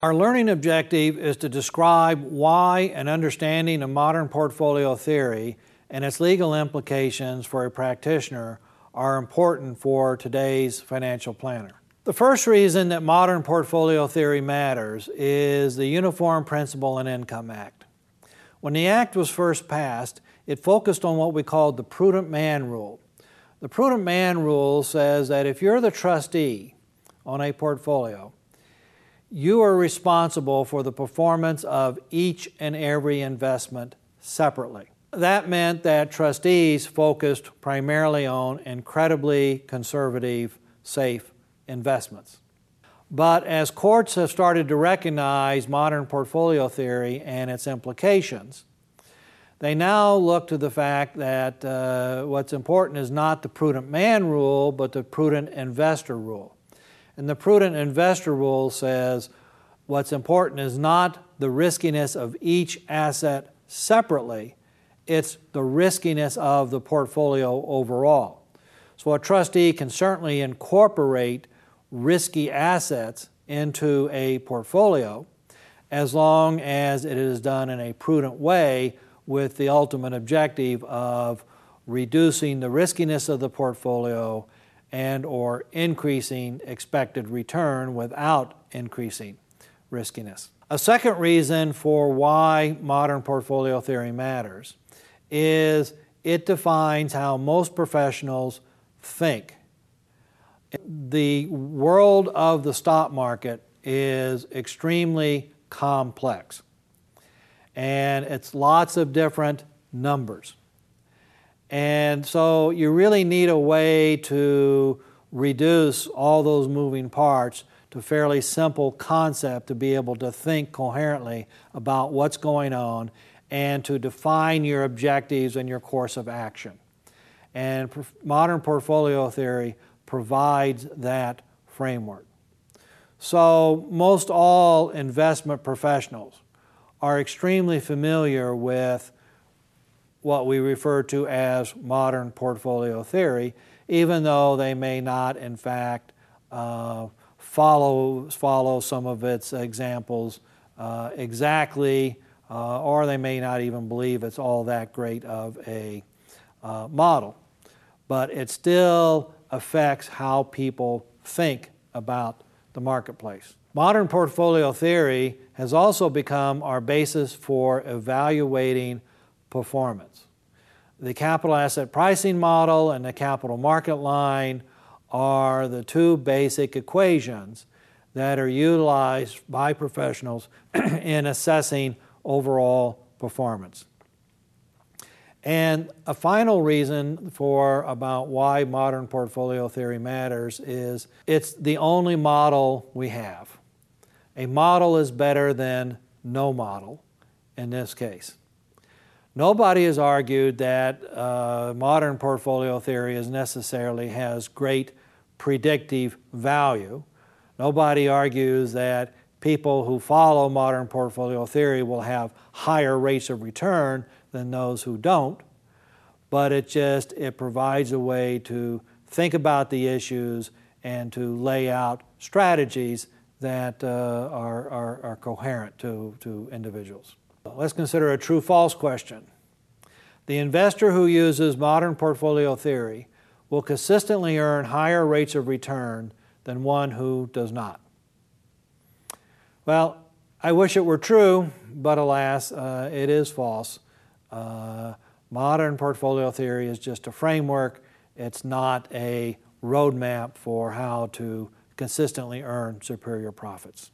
Our learning objective is to describe why an understanding of modern portfolio theory and its legal implications for a practitioner are important for today's financial planner. The first reason that modern portfolio theory matters is the Uniform Principal and Income Act. When the Act was first passed, it focused on what we called the prudent man rule. The prudent man rule says that if you're the trustee on a portfolio, you are responsible for the performance of each and every investment separately. That meant that trustees focused primarily on incredibly conservative, safe investments. But as courts have started to recognize modern portfolio theory and its implications, they now look to the fact that uh, what's important is not the prudent man rule, but the prudent investor rule. And the prudent investor rule says what's important is not the riskiness of each asset separately, it's the riskiness of the portfolio overall. So a trustee can certainly incorporate risky assets into a portfolio as long as it is done in a prudent way with the ultimate objective of reducing the riskiness of the portfolio and or increasing expected return without increasing riskiness. A second reason for why modern portfolio theory matters is it defines how most professionals think. The world of the stock market is extremely complex, and it's lots of different numbers. And so you really need a way to reduce all those moving parts to a fairly simple concept to be able to think coherently about what's going on and to define your objectives and your course of action. And modern portfolio theory provides that framework. So, most all investment professionals are extremely familiar with what we refer to as modern portfolio theory, even though they may not, in fact, uh, follow, follow some of its examples uh, exactly uh, or they may not even believe it's all that great of a uh, model. But it still affects how people think about the marketplace. Modern portfolio theory has also become our basis for evaluating performance. The capital asset pricing model and the capital market line are the two basic equations that are utilized by professionals in assessing overall performance. And a final reason for about why modern portfolio theory matters is it's the only model we have. A model is better than no model in this case. Nobody has argued that uh, modern portfolio theory is necessarily has great predictive value. Nobody argues that people who follow modern portfolio theory will have higher rates of return than those who don't but it just it provides a way to think about the issues and to lay out strategies that uh, are, are, are coherent to, to individuals. Let's consider a true false question. The investor who uses modern portfolio theory will consistently earn higher rates of return than one who does not. Well, I wish it were true, but alas, uh, it is false. Uh, modern portfolio theory is just a framework, it's not a roadmap for how to consistently earn superior profits.